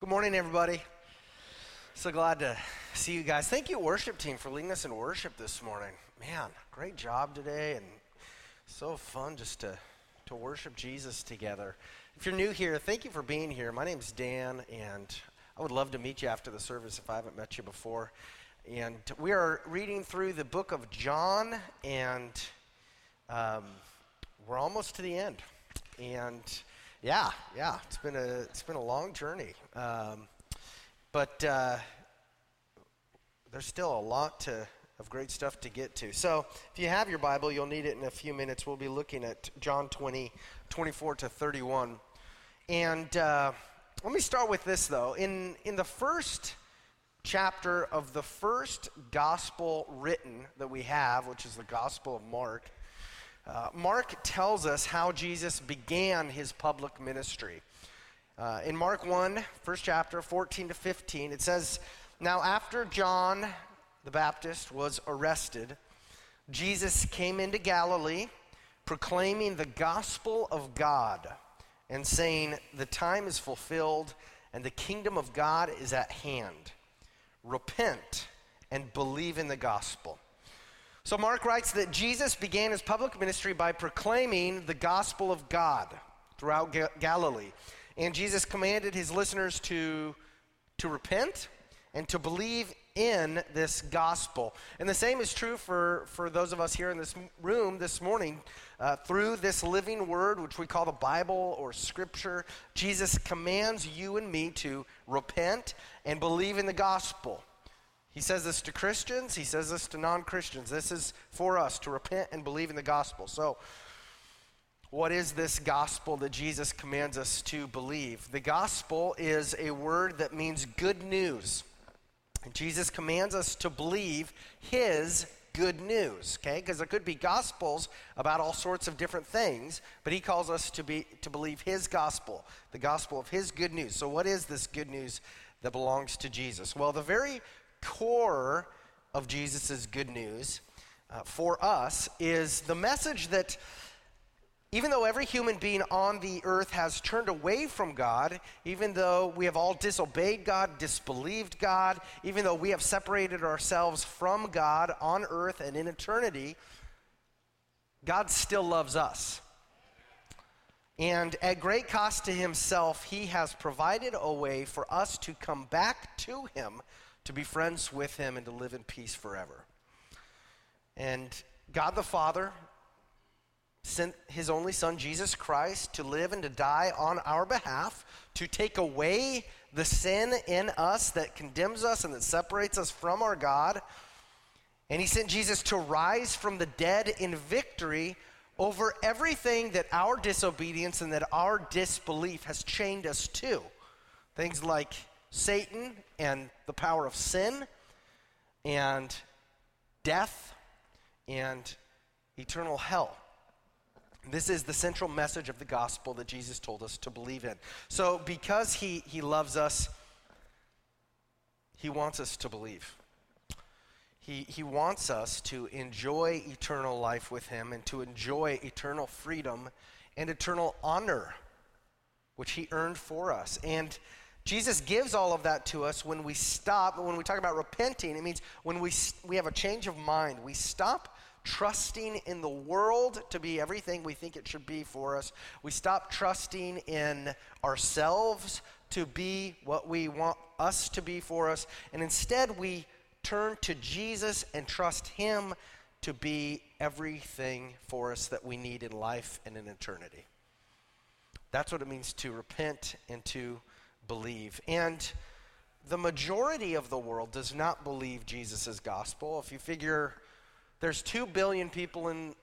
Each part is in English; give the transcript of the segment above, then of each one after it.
Good morning, everybody. So glad to see you guys. Thank you, worship team, for leading us in worship this morning. Man, great job today, and so fun just to, to worship Jesus together. If you're new here, thank you for being here. My name's Dan, and I would love to meet you after the service if I haven't met you before. And we are reading through the book of John, and um, we're almost to the end. And yeah, yeah, it's been a it's been a long journey, um, but uh, there's still a lot to, of great stuff to get to. So if you have your Bible, you'll need it in a few minutes. We'll be looking at John 20, 24 to 31, and uh, let me start with this though. In in the first chapter of the first gospel written that we have, which is the Gospel of Mark. Uh, Mark tells us how Jesus began his public ministry. Uh, in Mark 1, first chapter, 14 to 15, it says, Now after John the Baptist was arrested, Jesus came into Galilee proclaiming the gospel of God and saying, The time is fulfilled and the kingdom of God is at hand. Repent and believe in the gospel. So Mark writes that Jesus began his public ministry by proclaiming the gospel of God throughout Ga- Galilee. And Jesus commanded his listeners to, to repent and to believe in this gospel. And the same is true for, for those of us here in this room this morning. Uh, through this living word, which we call the Bible or Scripture, Jesus commands you and me to repent and believe in the gospel. He says this to Christians, he says this to non Christians. This is for us to repent and believe in the gospel. So, what is this gospel that Jesus commands us to believe? The gospel is a word that means good news. And Jesus commands us to believe his good news, okay? Because there could be gospels about all sorts of different things, but he calls us to be to believe his gospel, the gospel of his good news. So what is this good news that belongs to Jesus? Well, the very core of Jesus' good news uh, for us is the message that even though every human being on the earth has turned away from God, even though we have all disobeyed God, disbelieved God, even though we have separated ourselves from God on earth and in eternity, God still loves us. And at great cost to himself, he has provided a way for us to come back to him to be friends with him and to live in peace forever. And God the Father sent his only son, Jesus Christ, to live and to die on our behalf, to take away the sin in us that condemns us and that separates us from our God. And he sent Jesus to rise from the dead in victory over everything that our disobedience and that our disbelief has chained us to. Things like Satan and the power of sin and death and eternal hell. This is the central message of the gospel that Jesus told us to believe in. So, because he, he loves us, he wants us to believe. He, he wants us to enjoy eternal life with him and to enjoy eternal freedom and eternal honor, which he earned for us. And Jesus gives all of that to us when we stop. When we talk about repenting, it means when we, we have a change of mind. We stop trusting in the world to be everything we think it should be for us. We stop trusting in ourselves to be what we want us to be for us. And instead, we turn to Jesus and trust Him to be everything for us that we need in life and in eternity. That's what it means to repent and to believe. And the majority of the world does not believe Jesus' gospel. If you figure there's 2 billion people in,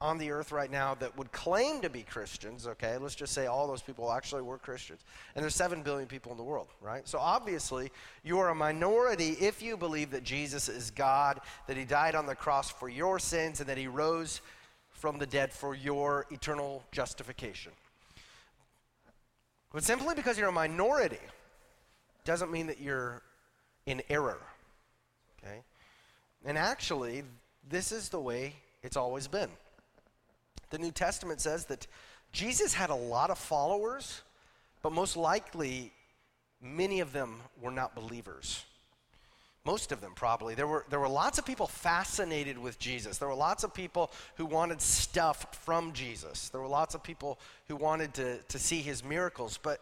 on the earth right now that would claim to be Christians, okay? Let's just say all those people actually were Christians. And there's 7 billion people in the world, right? So obviously, you are a minority if you believe that Jesus is God, that he died on the cross for your sins, and that he rose from the dead for your eternal justification. But simply because you're a minority doesn't mean that you're in error. Okay? And actually, this is the way it's always been. The New Testament says that Jesus had a lot of followers, but most likely many of them were not believers. Most of them, probably. There were, there were lots of people fascinated with Jesus. There were lots of people who wanted stuff from Jesus. There were lots of people who wanted to, to see his miracles. But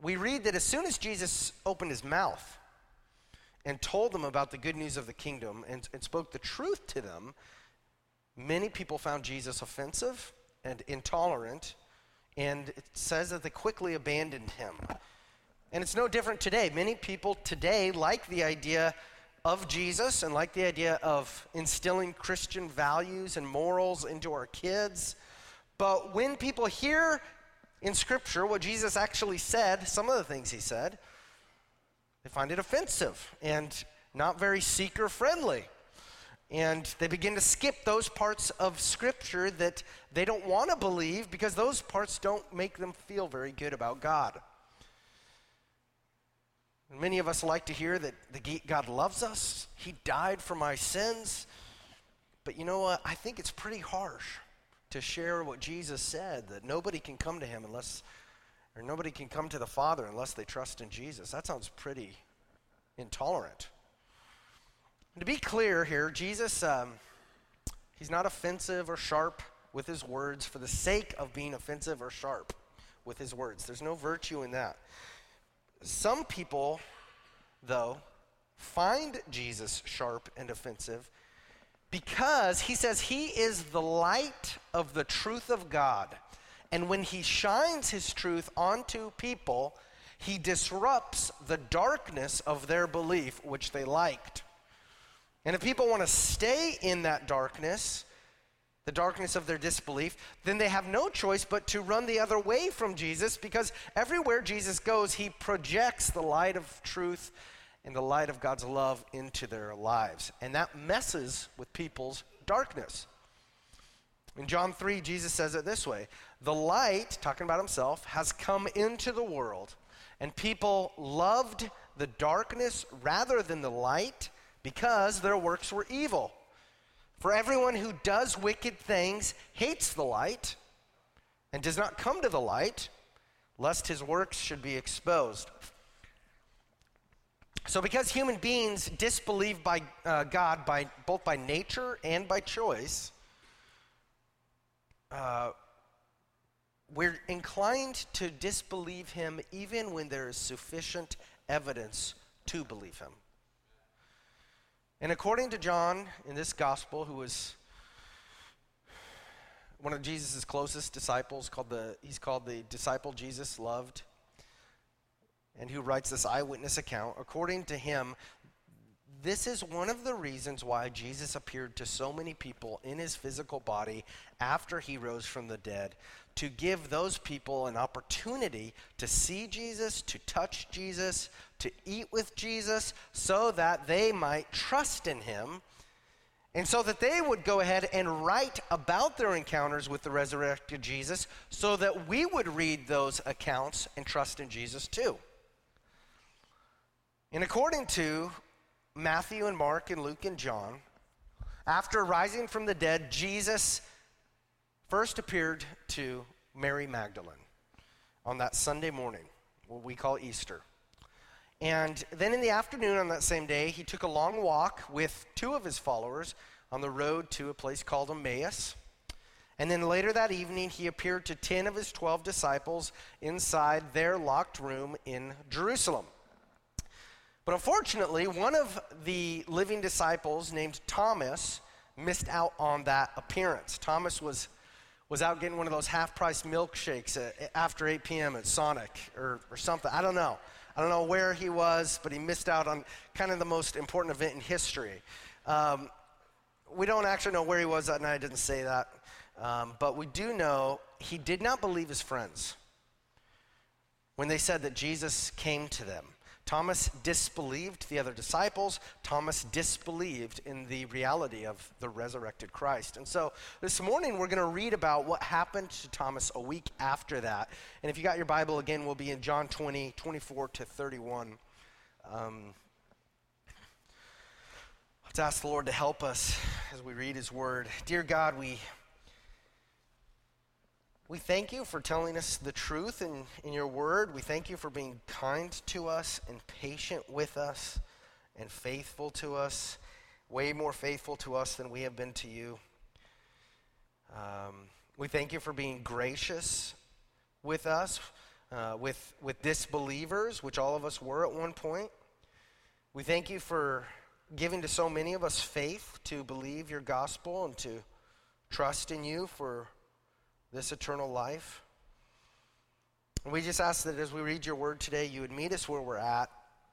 we read that as soon as Jesus opened his mouth and told them about the good news of the kingdom and, and spoke the truth to them, many people found Jesus offensive and intolerant. And it says that they quickly abandoned him. And it's no different today. Many people today like the idea of Jesus and like the idea of instilling Christian values and morals into our kids. But when people hear in Scripture what Jesus actually said, some of the things he said, they find it offensive and not very seeker friendly. And they begin to skip those parts of Scripture that they don't want to believe because those parts don't make them feel very good about God. Many of us like to hear that the God loves us, He died for my sins. But you know what? I think it's pretty harsh to share what Jesus said that nobody can come to Him unless, or nobody can come to the Father unless they trust in Jesus. That sounds pretty intolerant. And to be clear here, Jesus, um, He's not offensive or sharp with His words for the sake of being offensive or sharp with His words. There's no virtue in that. Some people, though, find Jesus sharp and offensive because he says he is the light of the truth of God. And when he shines his truth onto people, he disrupts the darkness of their belief, which they liked. And if people want to stay in that darkness, the darkness of their disbelief, then they have no choice but to run the other way from Jesus because everywhere Jesus goes, he projects the light of truth and the light of God's love into their lives. And that messes with people's darkness. In John 3, Jesus says it this way The light, talking about himself, has come into the world, and people loved the darkness rather than the light because their works were evil. For everyone who does wicked things hates the light and does not come to the light, lest his works should be exposed. So, because human beings disbelieve by uh, God by both by nature and by choice, uh, we're inclined to disbelieve him even when there is sufficient evidence to believe him. And according to John in this gospel, who was one of Jesus' closest disciples, called the, he's called the disciple Jesus loved, and who writes this eyewitness account, according to him, this is one of the reasons why Jesus appeared to so many people in his physical body after he rose from the dead to give those people an opportunity to see Jesus, to touch Jesus, to eat with Jesus, so that they might trust in him. And so that they would go ahead and write about their encounters with the resurrected Jesus, so that we would read those accounts and trust in Jesus too. And according to Matthew and Mark and Luke and John, after rising from the dead, Jesus first appeared to Mary Magdalene on that Sunday morning, what we call Easter. And then in the afternoon on that same day, he took a long walk with two of his followers on the road to a place called Emmaus. And then later that evening, he appeared to 10 of his 12 disciples inside their locked room in Jerusalem. But unfortunately, one of the living disciples named Thomas missed out on that appearance. Thomas was, was out getting one of those half price milkshakes at, after 8 p.m. at Sonic or, or something. I don't know. I don't know where he was, but he missed out on kind of the most important event in history. Um, we don't actually know where he was that night, I didn't say that. Um, but we do know he did not believe his friends when they said that Jesus came to them. Thomas disbelieved the other disciples. Thomas disbelieved in the reality of the resurrected Christ. And so this morning we're going to read about what happened to Thomas a week after that. And if you got your Bible again, we'll be in John 20, 24 to 31. Um, let's ask the Lord to help us as we read his word. Dear God, we We thank you for telling us the truth in, in your word. We thank you for being kind to us and patient with us and faithful to us, way more faithful to us than we have been to you. Um, we thank you for being gracious with us, uh, with, with disbelievers, which all of us were at one point. We thank you for giving to so many of us faith to believe your gospel and to trust in you for this eternal life. And we just ask that as we read your word today, you would meet us where we're at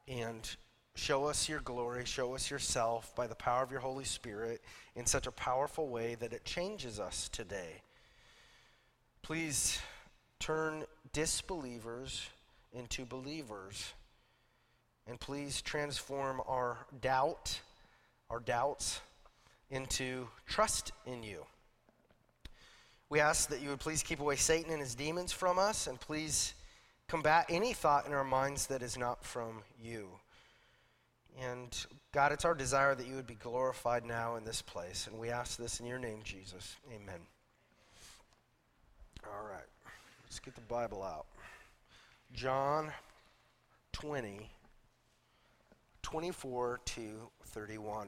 and show us your glory, show us yourself by the power of your Holy Spirit in such a powerful way that it changes us today. Please turn disbelievers into believers. And please transform our doubt, our doubts, into trust in you. We ask that you would please keep away Satan and his demons from us, and please combat any thought in our minds that is not from you. And God, it's our desire that you would be glorified now in this place. And we ask this in your name, Jesus. Amen. All right, let's get the Bible out. John 20, 24 to 31.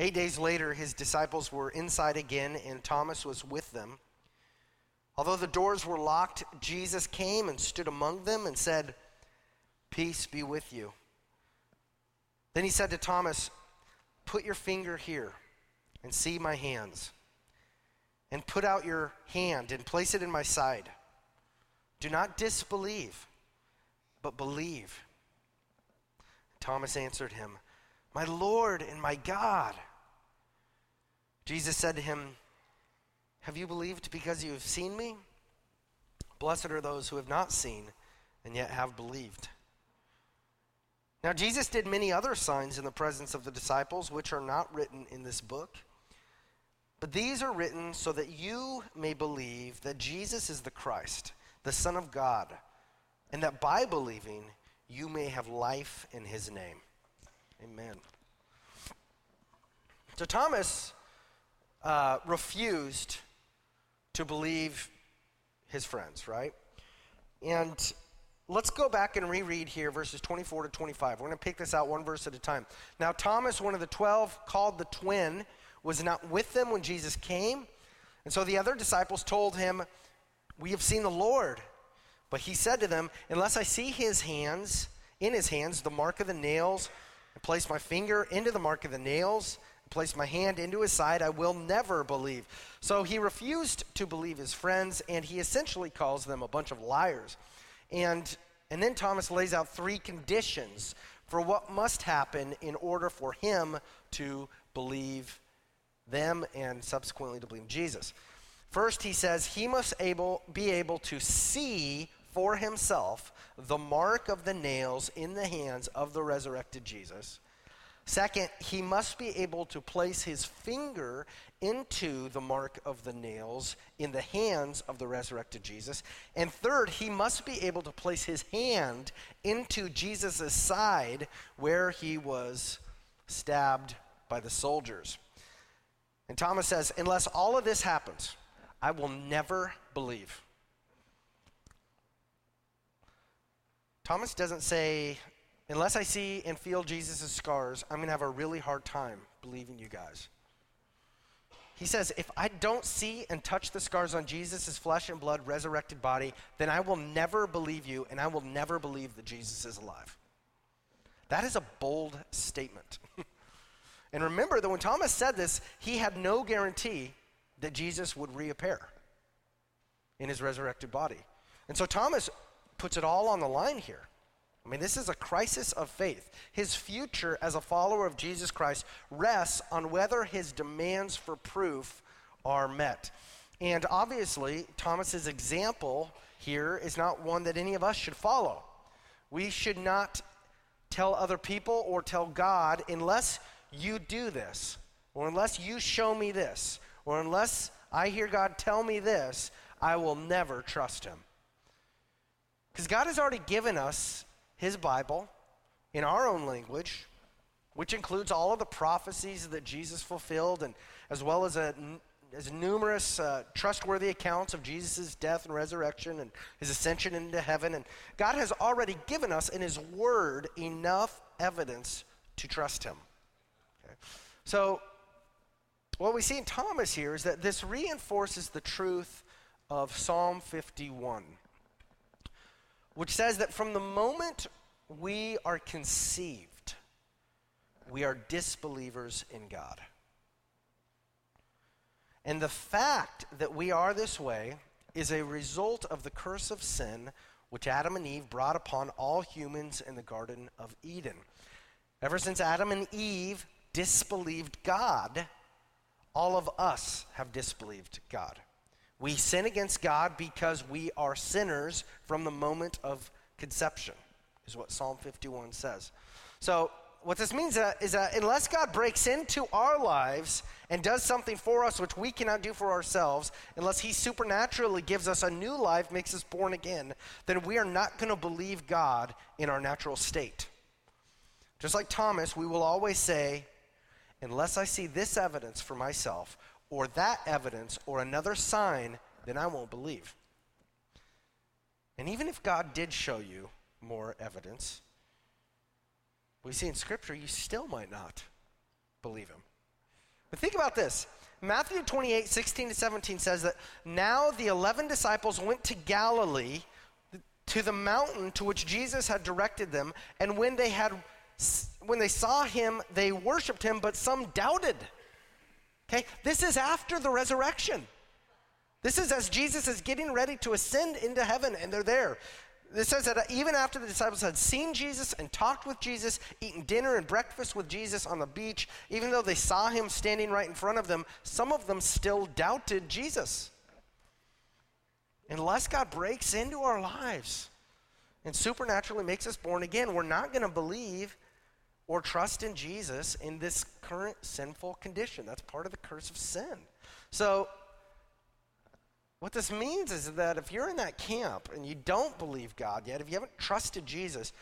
Eight days later, his disciples were inside again, and Thomas was with them. Although the doors were locked, Jesus came and stood among them and said, Peace be with you. Then he said to Thomas, Put your finger here and see my hands, and put out your hand and place it in my side. Do not disbelieve, but believe. Thomas answered him, My Lord and my God. Jesus said to him, Have you believed because you have seen me? Blessed are those who have not seen and yet have believed. Now, Jesus did many other signs in the presence of the disciples, which are not written in this book. But these are written so that you may believe that Jesus is the Christ, the Son of God, and that by believing you may have life in his name. Amen. So, Thomas uh, refused to believe his friends, right? And let's go back and reread here verses 24 to 25. We're going to pick this out one verse at a time. Now, Thomas, one of the twelve, called the twin, was not with them when Jesus came. And so the other disciples told him, We have seen the Lord. But he said to them, Unless I see his hands, in his hands, the mark of the nails, and place my finger into the mark of the nails, place my hand into his side, I will never believe. So he refused to believe his friends, and he essentially calls them a bunch of liars. And, and then Thomas lays out three conditions for what must happen in order for him to believe them and subsequently to believe Jesus. First, he says he must able, be able to see for himself the mark of the nails in the hands of the resurrected Jesus. Second, he must be able to place his finger into the mark of the nails in the hands of the resurrected Jesus. And third, he must be able to place his hand into Jesus' side where he was stabbed by the soldiers. And Thomas says, Unless all of this happens, I will never believe. Thomas doesn't say, Unless I see and feel Jesus' scars, I'm going to have a really hard time believing you guys. He says, if I don't see and touch the scars on Jesus' flesh and blood resurrected body, then I will never believe you and I will never believe that Jesus is alive. That is a bold statement. and remember that when Thomas said this, he had no guarantee that Jesus would reappear in his resurrected body. And so Thomas puts it all on the line here. I mean, this is a crisis of faith. His future as a follower of Jesus Christ rests on whether his demands for proof are met. And obviously, Thomas's example here is not one that any of us should follow. We should not tell other people or tell God unless you do this, or unless you show me this, or unless I hear God tell me this, I will never trust him. Because God has already given us his Bible in our own language, which includes all of the prophecies that Jesus fulfilled, and as well as a as numerous uh, trustworthy accounts of Jesus' death and resurrection and his ascension into heaven. And God has already given us in his word enough evidence to trust him. Okay? So, what we see in Thomas here is that this reinforces the truth of Psalm 51, which says that from the moment we are conceived, we are disbelievers in God. And the fact that we are this way is a result of the curse of sin which Adam and Eve brought upon all humans in the Garden of Eden. Ever since Adam and Eve disbelieved God, all of us have disbelieved God. We sin against God because we are sinners from the moment of conception, is what Psalm 51 says. So what this means is that unless God breaks into our lives and does something for us which we cannot do for ourselves, unless He supernaturally gives us a new life, makes us born again, then we are not going to believe God in our natural state. Just like Thomas, we will always say, unless I see this evidence for myself, or that evidence, or another sign, then I won't believe. And even if God did show you more evidence, we see in Scripture, you still might not believe him. But think about this. Matthew 28, 16 to 17 says that now the 11 disciples went to Galilee to the mountain to which Jesus had directed them, and when they had when they saw him, they worshiped him, but some doubted. Okay? This is after the resurrection. This is as Jesus is getting ready to ascend into heaven, and they're there. It says that even after the disciples had seen Jesus and talked with Jesus, eaten dinner and breakfast with Jesus on the beach, even though they saw him standing right in front of them, some of them still doubted Jesus. Unless God breaks into our lives and supernaturally makes us born again, we're not going to believe or trust in Jesus in this current sinful condition. That's part of the curse of sin. So, what this means is that if you're in that camp and you don't believe God yet, if you haven't trusted Jesus,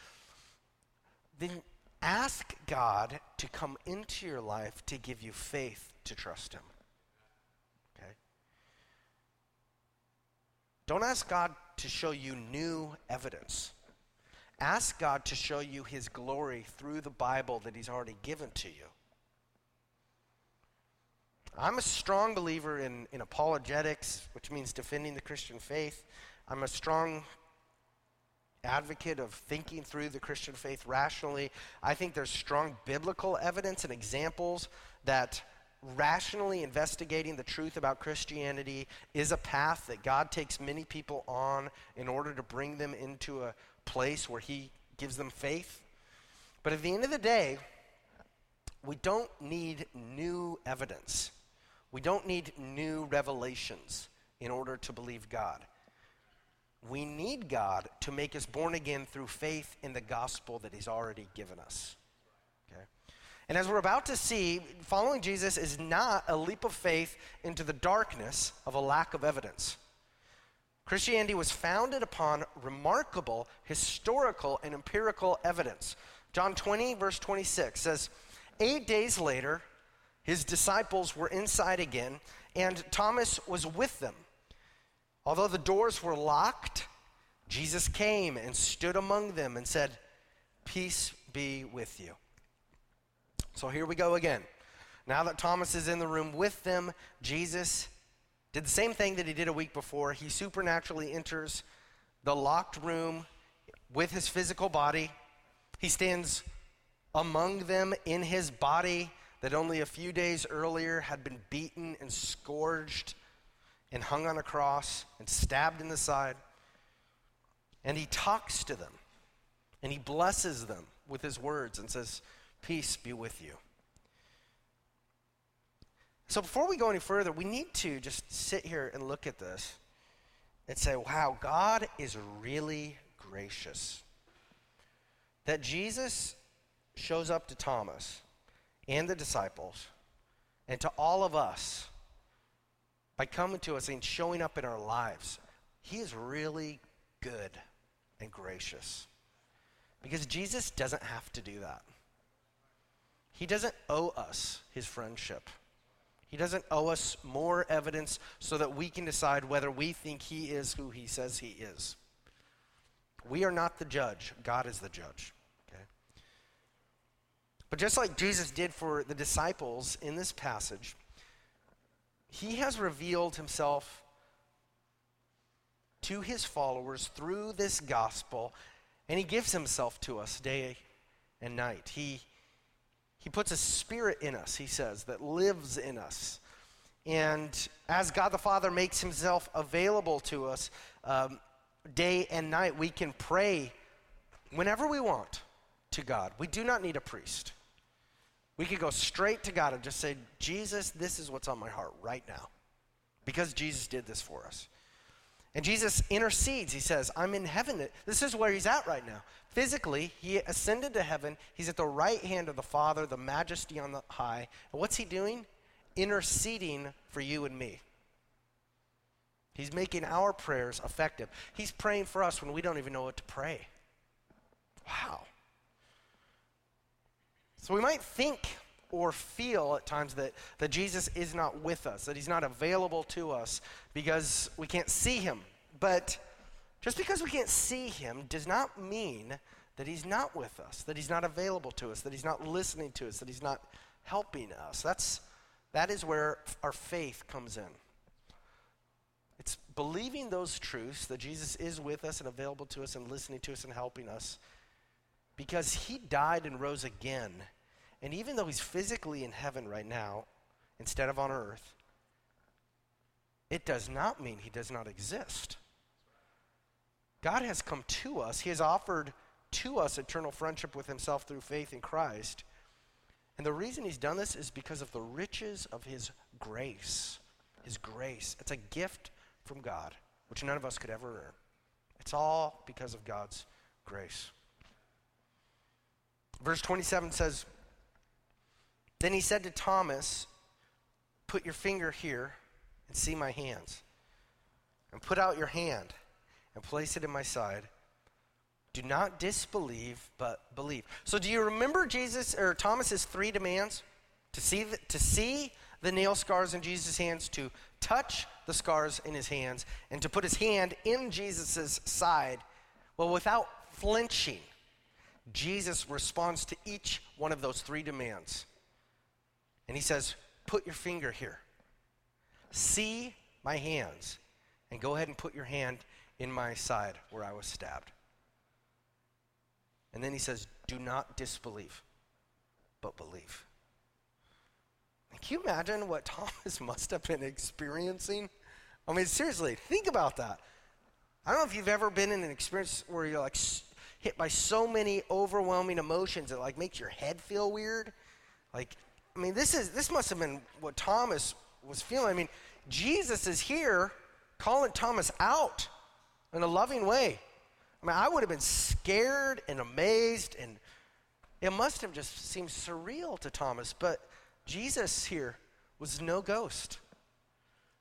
then ask God to come into your life to give you faith to trust Him. Okay? Don't ask God to show you new evidence. Ask God to show you His glory through the Bible that He's already given to you. I'm a strong believer in, in apologetics, which means defending the Christian faith. I'm a strong advocate of thinking through the Christian faith rationally. I think there's strong biblical evidence and examples that rationally investigating the truth about Christianity is a path that God takes many people on in order to bring them into a place where He gives them faith. But at the end of the day, we don't need new evidence. We don't need new revelations in order to believe God. We need God to make us born again through faith in the gospel that He's already given us. Okay? And as we're about to see, following Jesus is not a leap of faith into the darkness of a lack of evidence. Christianity was founded upon remarkable historical and empirical evidence. John 20, verse 26 says, Eight days later, his disciples were inside again, and Thomas was with them. Although the doors were locked, Jesus came and stood among them and said, Peace be with you. So here we go again. Now that Thomas is in the room with them, Jesus did the same thing that he did a week before. He supernaturally enters the locked room with his physical body. He stands among them in his body that only a few days earlier had been beaten and scourged and hung on a cross and stabbed in the side. And he talks to them And he blesses them with his words and says, Peace be with you. So before we go any further, we need to just sit here and look at this and say, wow, God is really gracious. That Jesus shows up to Thomas and the disciples and to all of us by coming to us and showing up in our lives. He is really good and gracious. Because Jesus doesn't have to do that. He doesn't owe us his friendship. He doesn't owe us more evidence so that we can decide whether we think he is who he says he is. We are not the judge, God is the judge. Okay? But just like Jesus did for the disciples in this passage, he has revealed himself to his followers through this gospel, and he gives himself to us day and night. He he puts a spirit in us, he says, that lives in us. And as God the Father makes himself available to us um, day and night, we can pray whenever we want to God. We do not need a priest. We could go straight to God and just say, Jesus, this is what's on my heart right now. Because Jesus did this for us. And Jesus intercedes. He says, I'm in heaven. This is where he's at right now. Physically, he ascended to heaven. He's at the right hand of the Father, the majesty on the high. And what's he doing? Interceding for you and me. He's making our prayers effective. He's praying for us when we don't even know what to pray. Wow. So we might think or feel at times that, that Jesus is not with us, that he's not available to us because we can't see him. But just because we can't see him does not mean that he's not with us, that he's not available to us, that he's not listening to us, that he's not helping us. That's, that is where our faith comes in. It's believing those truths that Jesus is with us and available to us and listening to us and helping us because he died and rose again and even though he's physically in heaven right now, instead of on earth, it does not mean he does not exist. God has come to us, he has offered to us eternal friendship with himself through faith in Christ. And the reason he's done this is because of the riches of his grace. His grace. It's a gift from God, which none of us could ever earn. It's all because of God's grace. Verse 27 says, then he said to Thomas, Put your finger here and see my hands. And put out your hand and place it in my side. Do not disbelieve, but believe. So, do you remember Jesus or Thomas's three demands? To see the, to see the nail scars in Jesus' hands, to touch the scars in his hands, and to put his hand in Jesus' side. Well, without flinching, Jesus responds to each one of those three demands. And he says, Put your finger here. See my hands. And go ahead and put your hand in my side where I was stabbed. And then he says, Do not disbelieve, but believe. can you imagine what Thomas must have been experiencing? I mean, seriously, think about that. I don't know if you've ever been in an experience where you're like hit by so many overwhelming emotions that like makes your head feel weird. Like I mean, this is this must have been what Thomas was feeling. I mean, Jesus is here calling Thomas out in a loving way. I mean, I would have been scared and amazed, and it must have just seemed surreal to Thomas. But Jesus here was no ghost.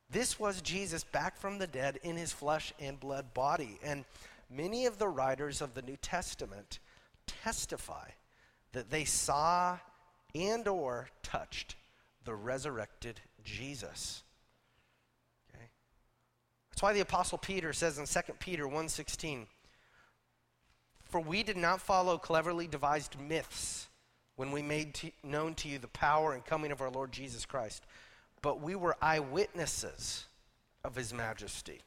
This was Jesus back from the dead in his flesh and blood body. And many of the writers of the New Testament testify that they saw and or touched the resurrected Jesus. That's why the apostle Peter says in 2 Peter 1:16, "For we did not follow cleverly devised myths when we made known to you the power and coming of our Lord Jesus Christ, but we were eyewitnesses of his majesty."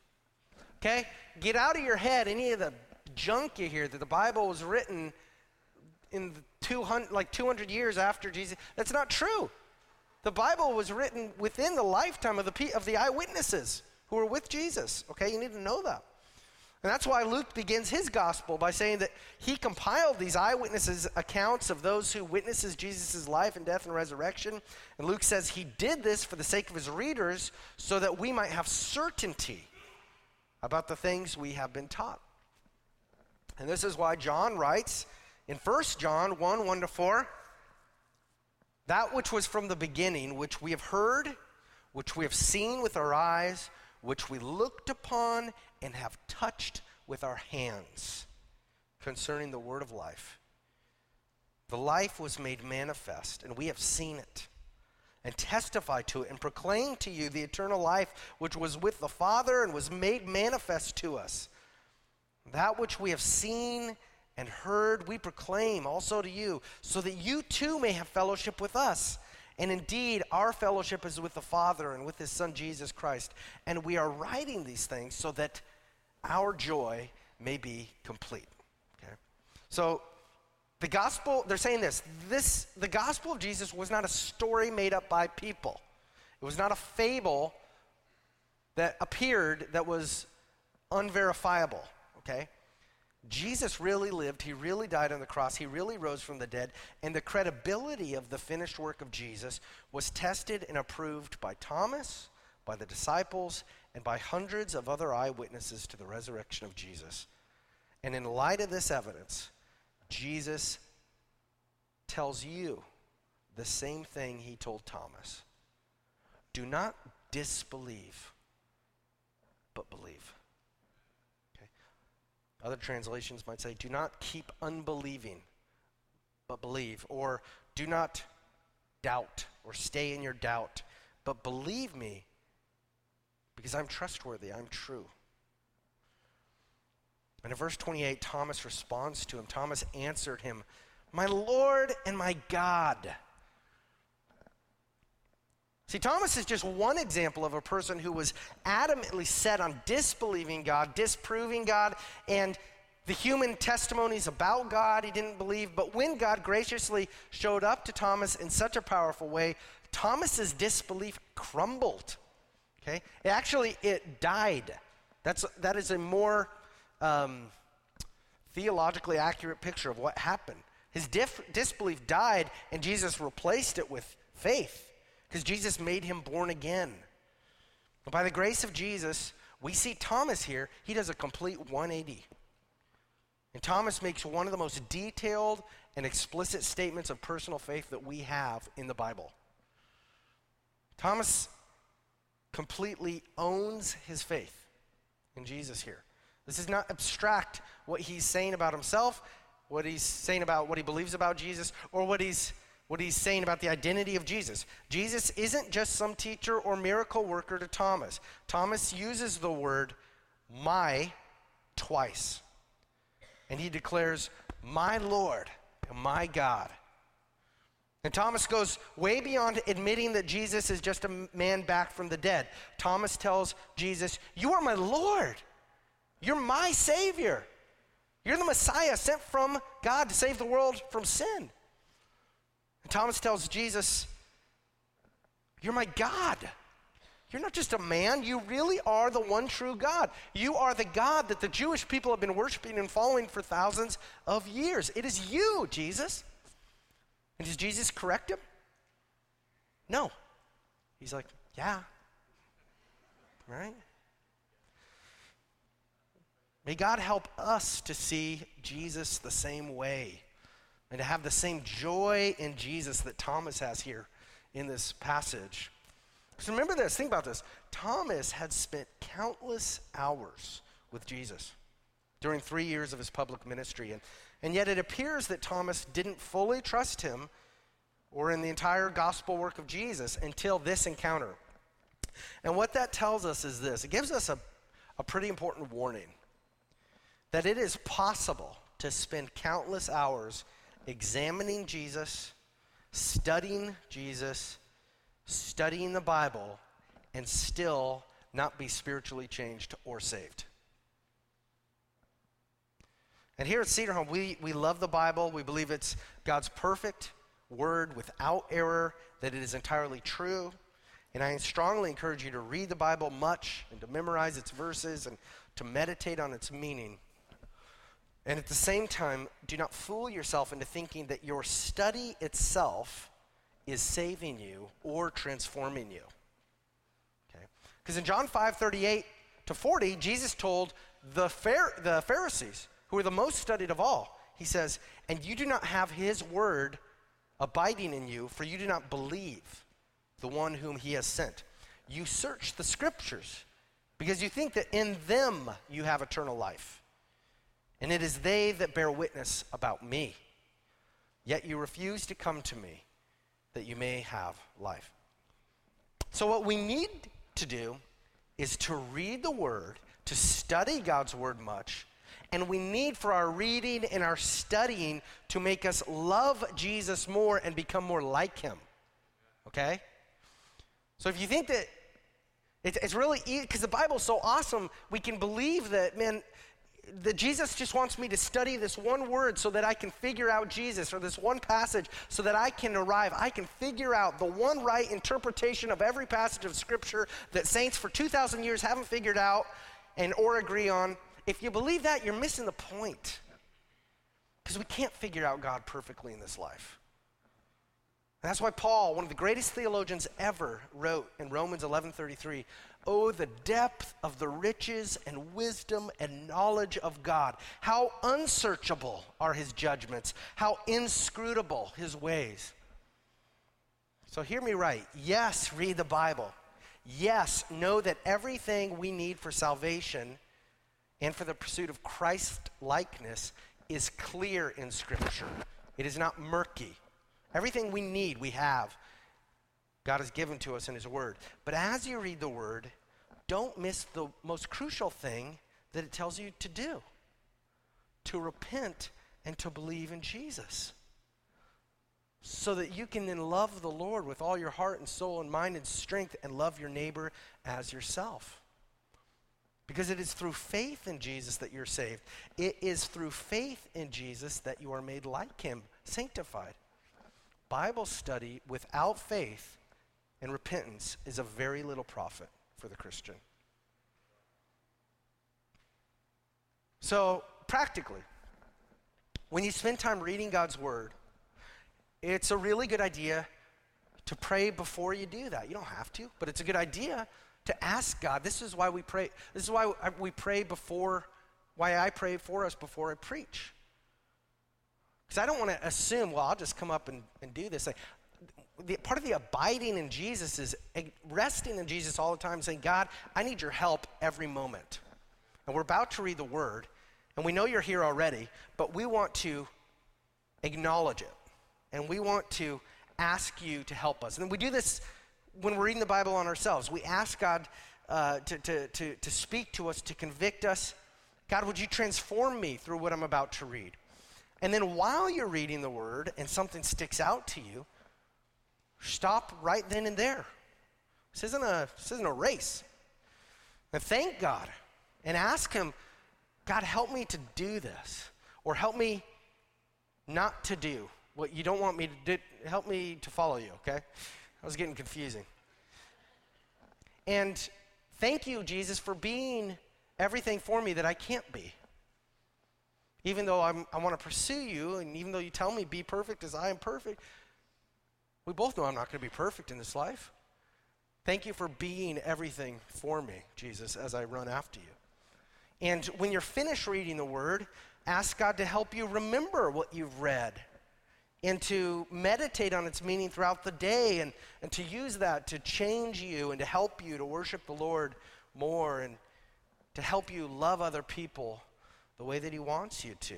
Okay? Get out of your head any of the junk you hear that the Bible was written in 200, like 200 years after Jesus. That's not true. The Bible was written within the lifetime of the, of the eyewitnesses who were with Jesus. Okay, you need to know that. And that's why Luke begins his gospel by saying that he compiled these eyewitnesses' accounts of those who witnesses Jesus' life and death and resurrection. And Luke says he did this for the sake of his readers so that we might have certainty about the things we have been taught. And this is why John writes in 1 John 1 1 to 4 that which was from the beginning, which we have heard, which we have seen with our eyes, which we looked upon and have touched with our hands concerning the word of life. The life was made manifest, and we have seen it, and testify to it, and proclaim to you the eternal life which was with the Father and was made manifest to us. That which we have seen and heard, we proclaim also to you, so that you too may have fellowship with us. And indeed, our fellowship is with the Father and with His Son Jesus Christ. And we are writing these things so that our joy may be complete. Okay? So, the gospel, they're saying this, this the gospel of Jesus was not a story made up by people. It was not a fable that appeared that was unverifiable, okay? Jesus really lived, he really died on the cross, he really rose from the dead, and the credibility of the finished work of Jesus was tested and approved by Thomas, by the disciples, and by hundreds of other eyewitnesses to the resurrection of Jesus. And in light of this evidence, Jesus tells you the same thing he told Thomas do not disbelieve, but believe. Other translations might say, do not keep unbelieving, but believe. Or do not doubt or stay in your doubt, but believe me because I'm trustworthy, I'm true. And in verse 28, Thomas responds to him. Thomas answered him, My Lord and my God. See, Thomas is just one example of a person who was adamantly set on disbelieving God, disproving God, and the human testimonies about God he didn't believe. But when God graciously showed up to Thomas in such a powerful way, Thomas's disbelief crumbled. Okay? Actually, it died. That's, that is a more um, theologically accurate picture of what happened. His dif- disbelief died, and Jesus replaced it with faith because Jesus made him born again. By the grace of Jesus, we see Thomas here, he does a complete 180. And Thomas makes one of the most detailed and explicit statements of personal faith that we have in the Bible. Thomas completely owns his faith in Jesus here. This is not abstract what he's saying about himself, what he's saying about what he believes about Jesus, or what he's what he's saying about the identity of Jesus. Jesus isn't just some teacher or miracle worker to Thomas. Thomas uses the word my twice. And he declares, My Lord and my God. And Thomas goes way beyond admitting that Jesus is just a man back from the dead. Thomas tells Jesus, You are my Lord. You're my Savior. You're the Messiah sent from God to save the world from sin. Thomas tells Jesus, You're my God. You're not just a man, you really are the one true God. You are the God that the Jewish people have been worshiping and following for thousands of years. It is you, Jesus. And does Jesus correct him? No. He's like, Yeah. Right? May God help us to see Jesus the same way and to have the same joy in Jesus that Thomas has here in this passage. So remember this, think about this. Thomas had spent countless hours with Jesus during three years of his public ministry, and, and yet it appears that Thomas didn't fully trust him or in the entire gospel work of Jesus until this encounter. And what that tells us is this it gives us a, a pretty important warning that it is possible to spend countless hours examining Jesus, studying Jesus, studying the Bible, and still not be spiritually changed or saved. And here at Cedar Home, we, we love the Bible. We believe it's God's perfect word without error, that it is entirely true. And I strongly encourage you to read the Bible much and to memorize its verses and to meditate on its meaning. And at the same time, do not fool yourself into thinking that your study itself is saving you or transforming you. Okay? Because in John 5 38 to 40, Jesus told the, Phar- the Pharisees, who were the most studied of all, he says, And you do not have his word abiding in you, for you do not believe the one whom he has sent. You search the scriptures because you think that in them you have eternal life. And it is they that bear witness about me. Yet you refuse to come to me that you may have life. So, what we need to do is to read the Word, to study God's Word much, and we need for our reading and our studying to make us love Jesus more and become more like Him. Okay? So, if you think that it's, really easy, because the Bible's so awesome, we can believe that, man, that Jesus just wants me to study this one word so that I can figure out Jesus, or this one passage so that I can arrive. I can figure out the one right interpretation of every passage of Scripture that saints for 2,000 years haven't figured out and or agree on. If you believe that, you're missing the point. Because we can't figure out God perfectly in this life. And that's why Paul, one of the greatest theologians ever, wrote in Romans 11:33, "Oh the depth of the riches and wisdom and knowledge of God. How unsearchable are his judgments, how inscrutable his ways." So hear me right. Yes, read the Bible. Yes, know that everything we need for salvation and for the pursuit of Christ likeness is clear in Scripture. It is not murky. Everything we need, we have. God has given to us in His Word. But as you read the Word, don't miss the most crucial thing that it tells you to do to repent and to believe in Jesus. So that you can then love the Lord with all your heart and soul and mind and strength and love your neighbor as yourself. Because it is through faith in Jesus that you're saved. It is through faith in Jesus that you are made like Him, sanctified. Bible study without faith and repentance is a very little profit for the Christian. So, practically, when you spend time reading God's Word, it's a really good idea to pray before you do that. You don't have to, but it's a good idea to ask God. This is why we pray. This is why we pray before, why I pray for us before I preach. Because I don't want to assume, well, I'll just come up and, and do this. The, part of the abiding in Jesus is resting in Jesus all the time, saying, God, I need your help every moment. And we're about to read the word, and we know you're here already, but we want to acknowledge it. And we want to ask you to help us. And we do this when we're reading the Bible on ourselves. We ask God uh, to, to, to, to speak to us, to convict us. God, would you transform me through what I'm about to read? And then while you're reading the word and something sticks out to you, stop right then and there. This isn't a, this isn't a race. And thank God and ask Him, God, help me to do this, or help me not to do what you don't want me to do. Help me to follow you, okay? I was getting confusing. And thank you, Jesus, for being everything for me that I can't be. Even though I'm, i want to pursue you, and even though you tell me, be perfect as I am perfect, we both know I'm not going to be perfect in this life. Thank you for being everything for me, Jesus, as I run after you. And when you're finished reading the Word, ask God to help you remember what you've read and to meditate on its meaning throughout the day and, and to use that to change you and to help you to worship the Lord more and to help you love other people the way that he wants you to.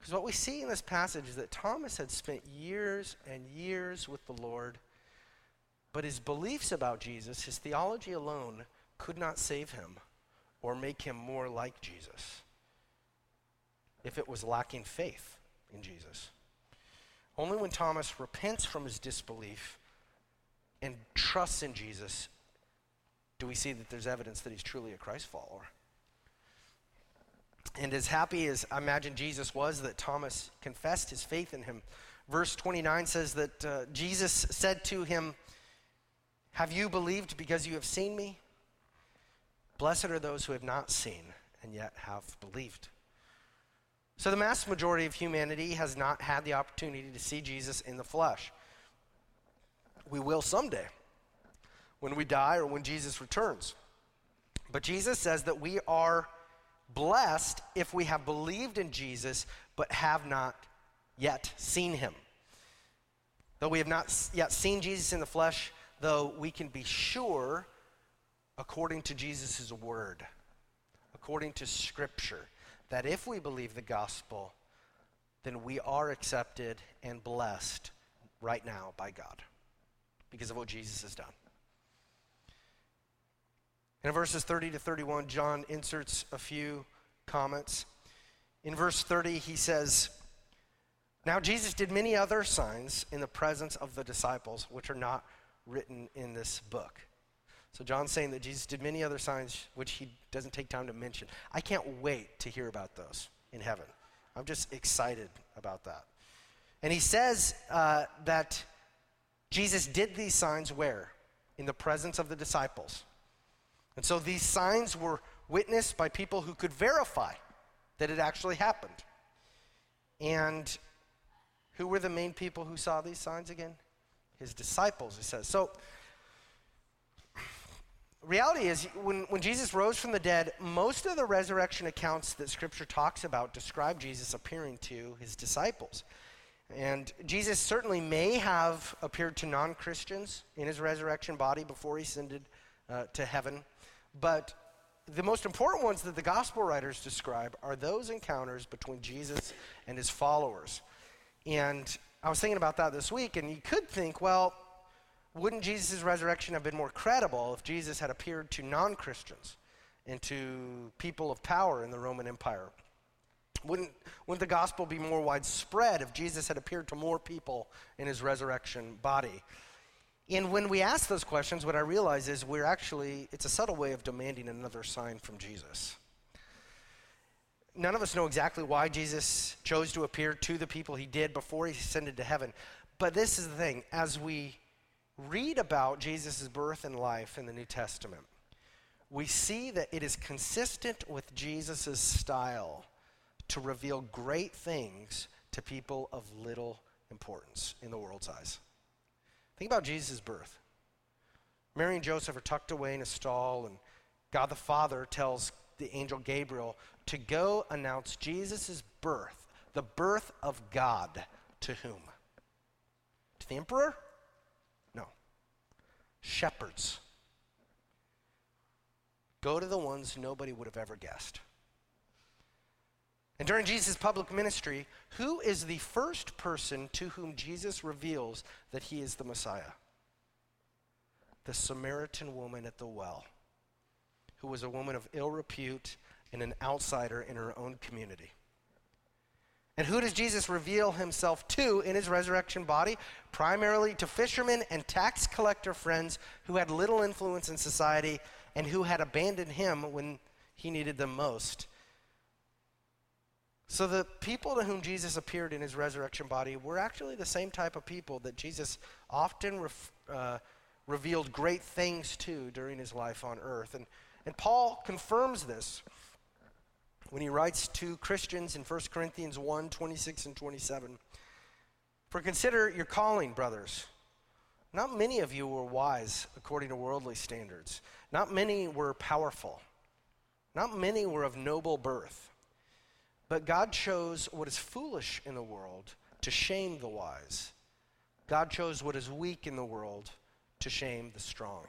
Because what we see in this passage is that Thomas had spent years and years with the Lord, but his beliefs about Jesus, his theology alone, could not save him or make him more like Jesus if it was lacking faith in Jesus. Only when Thomas repents from his disbelief and trusts in Jesus do we see that there's evidence that he's truly a Christ follower. And as happy as I imagine Jesus was that Thomas confessed his faith in him, verse 29 says that uh, Jesus said to him, Have you believed because you have seen me? Blessed are those who have not seen and yet have believed. So, the mass majority of humanity has not had the opportunity to see Jesus in the flesh. We will someday when we die or when Jesus returns. But Jesus says that we are blessed if we have believed in Jesus but have not yet seen him. Though we have not yet seen Jesus in the flesh, though we can be sure, according to Jesus' word, according to Scripture, that if we believe the gospel, then we are accepted and blessed right now by God because of what Jesus has done. In verses 30 to 31, John inserts a few comments. In verse 30, he says, Now Jesus did many other signs in the presence of the disciples, which are not written in this book. So John's saying that Jesus did many other signs which he doesn't take time to mention. I can't wait to hear about those in heaven. I'm just excited about that. And he says uh, that Jesus did these signs where? In the presence of the disciples. And so these signs were witnessed by people who could verify that it actually happened. And who were the main people who saw these signs again? His disciples, it says. So, reality is, when, when Jesus rose from the dead, most of the resurrection accounts that Scripture talks about describe Jesus appearing to his disciples. And Jesus certainly may have appeared to non Christians in his resurrection body before he ascended uh, to heaven. But the most important ones that the gospel writers describe are those encounters between Jesus and his followers. And I was thinking about that this week, and you could think, well, wouldn't Jesus' resurrection have been more credible if Jesus had appeared to non Christians and to people of power in the Roman Empire? Wouldn't, wouldn't the gospel be more widespread if Jesus had appeared to more people in his resurrection body? And when we ask those questions, what I realize is we're actually, it's a subtle way of demanding another sign from Jesus. None of us know exactly why Jesus chose to appear to the people he did before he ascended to heaven. But this is the thing as we read about Jesus' birth and life in the New Testament, we see that it is consistent with Jesus' style to reveal great things to people of little importance in the world's eyes. Think about Jesus' birth. Mary and Joseph are tucked away in a stall, and God the Father tells the angel Gabriel to go announce Jesus' birth, the birth of God, to whom? To the emperor? No. Shepherds. Go to the ones nobody would have ever guessed. And during Jesus' public ministry, who is the first person to whom Jesus reveals that he is the Messiah? The Samaritan woman at the well, who was a woman of ill repute and an outsider in her own community. And who does Jesus reveal himself to in his resurrection body? Primarily to fishermen and tax collector friends who had little influence in society and who had abandoned him when he needed them most. So the people to whom Jesus appeared in his resurrection body were actually the same type of people that Jesus often ref, uh, revealed great things to during his life on earth. And, and Paul confirms this when he writes to Christians in 1 Corinthians 1 26 and 27. For consider your calling, brothers. Not many of you were wise according to worldly standards. Not many were powerful. Not many were of noble birth. But God chose what is foolish in the world to shame the wise. God chose what is weak in the world to shame the strong.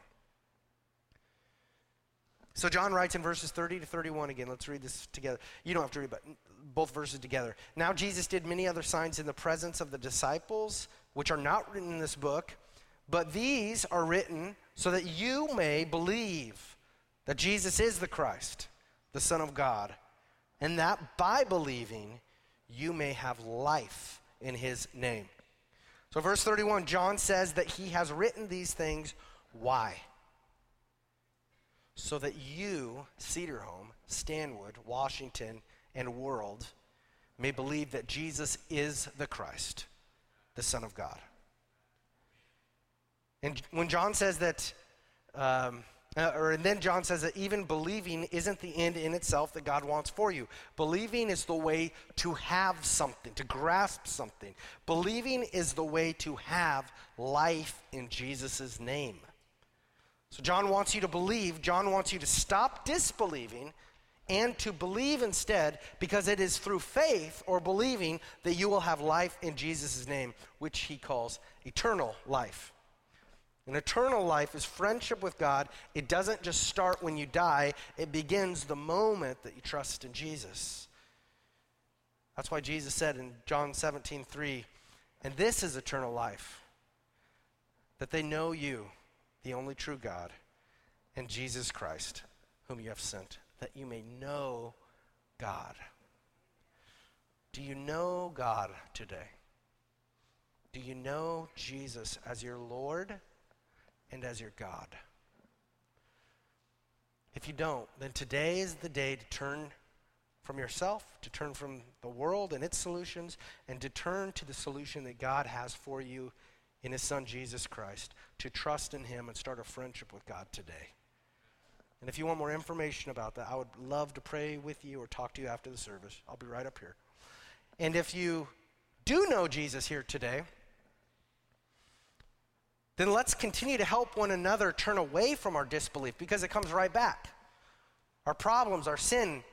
So John writes in verses 30 to 31 again. Let's read this together. You don't have to read, but both verses together. Now Jesus did many other signs in the presence of the disciples, which are not written in this book, but these are written so that you may believe that Jesus is the Christ, the Son of God and that by believing you may have life in his name. So, verse 31, John says that he has written these things. Why? So that you, Cedarhome, Stanwood, Washington, and world may believe that Jesus is the Christ, the Son of God. And when John says that, um, uh, or and then John says that even believing isn't the end in itself that God wants for you. Believing is the way to have something, to grasp something. Believing is the way to have life in Jesus' name. So John wants you to believe, John wants you to stop disbelieving and to believe instead because it is through faith or believing that you will have life in Jesus' name, which he calls eternal life. An eternal life is friendship with God. It doesn't just start when you die, it begins the moment that you trust in Jesus. That's why Jesus said in John 17, 3, and this is eternal life, that they know you, the only true God, and Jesus Christ, whom you have sent, that you may know God. Do you know God today? Do you know Jesus as your Lord and as your God? If you don't, then today is the day to turn from yourself, to turn from the world and its solutions, and to turn to the solution that God has for you in His Son Jesus Christ, to trust in Him and start a friendship with God today. And if you want more information about that, I would love to pray with you or talk to you after the service. I'll be right up here. And if you do know Jesus here today, then let's continue to help one another turn away from our disbelief because it comes right back. Our problems, our sin,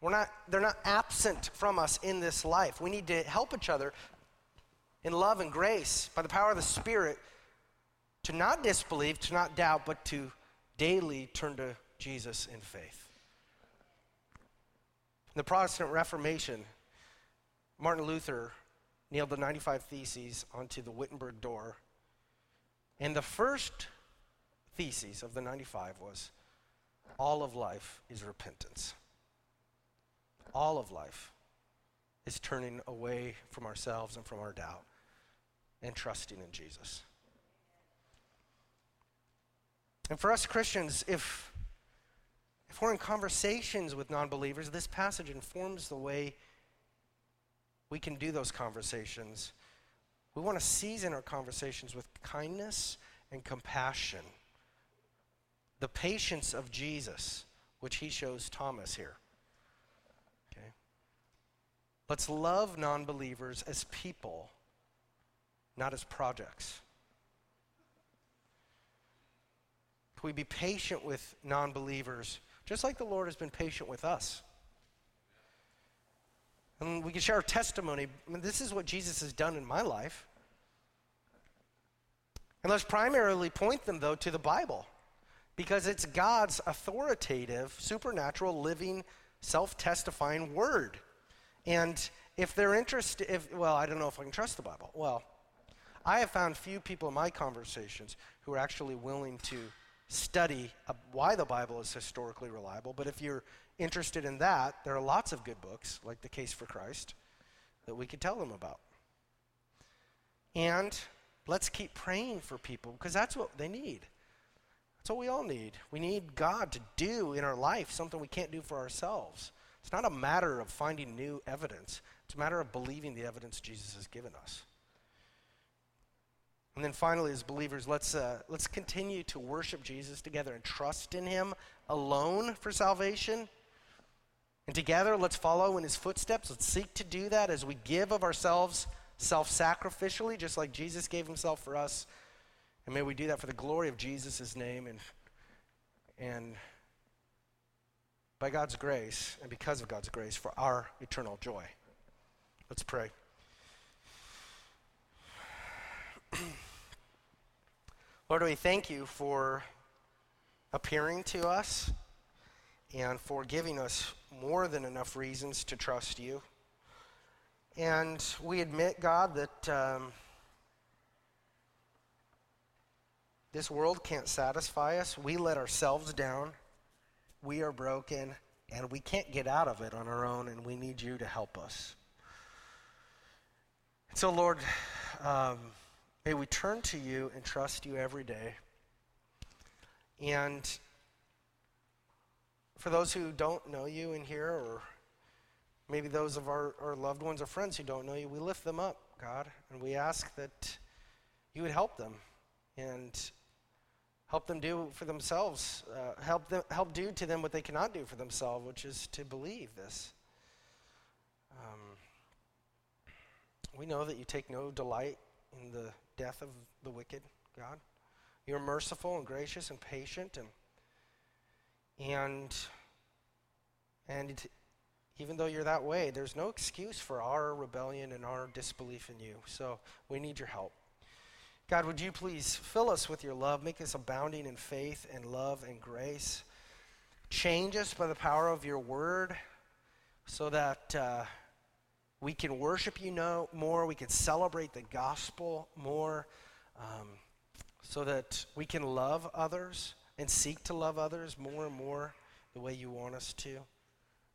we're not, they're not absent from us in this life. We need to help each other in love and grace by the power of the Spirit to not disbelieve, to not doubt, but to daily turn to Jesus in faith. In the Protestant Reformation, Martin Luther nailed the 95 Theses onto the Wittenberg door. And the first thesis of the 95 was all of life is repentance. All of life is turning away from ourselves and from our doubt and trusting in Jesus. And for us Christians, if if we're in conversations with non believers, this passage informs the way we can do those conversations. We want to season our conversations with kindness and compassion. The patience of Jesus, which he shows Thomas here. Okay? Let's love non believers as people, not as projects. Can we be patient with non believers just like the Lord has been patient with us. And we can share our testimony. I mean, this is what Jesus has done in my life. And let's primarily point them, though, to the Bible because it's God's authoritative, supernatural, living, self testifying word. And if they're interested, if, well, I don't know if I can trust the Bible. Well, I have found few people in my conversations who are actually willing to study uh, why the Bible is historically reliable. But if you're interested in that, there are lots of good books, like The Case for Christ, that we could tell them about. And let's keep praying for people because that's what they need. That's what we all need. We need God to do in our life something we can't do for ourselves. It's not a matter of finding new evidence, it's a matter of believing the evidence Jesus has given us. And then finally, as believers, let's, uh, let's continue to worship Jesus together and trust in him alone for salvation. And together, let's follow in his footsteps. Let's seek to do that as we give of ourselves self sacrificially, just like Jesus gave himself for us. And may we do that for the glory of Jesus' name and, and by God's grace and because of God's grace for our eternal joy. Let's pray. Lord, we thank you for appearing to us and for giving us more than enough reasons to trust you. And we admit, God, that um, this world can't satisfy us. We let ourselves down. We are broken, and we can't get out of it on our own, and we need you to help us. So, Lord, um, May we turn to you and trust you every day. And for those who don't know you in here, or maybe those of our, our loved ones or friends who don't know you, we lift them up, God, and we ask that you would help them and help them do for themselves, uh, help, them, help do to them what they cannot do for themselves, which is to believe this. Um, we know that you take no delight in the death of the wicked, God. You're merciful and gracious and patient and and and even though you're that way, there's no excuse for our rebellion and our disbelief in you. So we need your help. God, would you please fill us with your love, make us abounding in faith and love and grace. Change us by the power of your word so that uh, we can worship you no, more, we can celebrate the gospel more, um, so that we can love others and seek to love others more and more the way you want us to.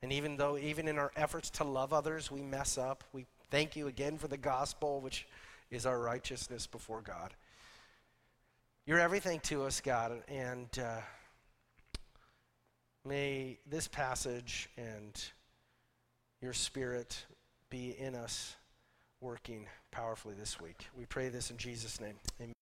And even though, even in our efforts to love others, we mess up, we thank you again for the gospel, which is our righteousness before God. You're everything to us, God, and uh, may this passage and your spirit be in us working powerfully this week. We pray this in Jesus' name. Amen.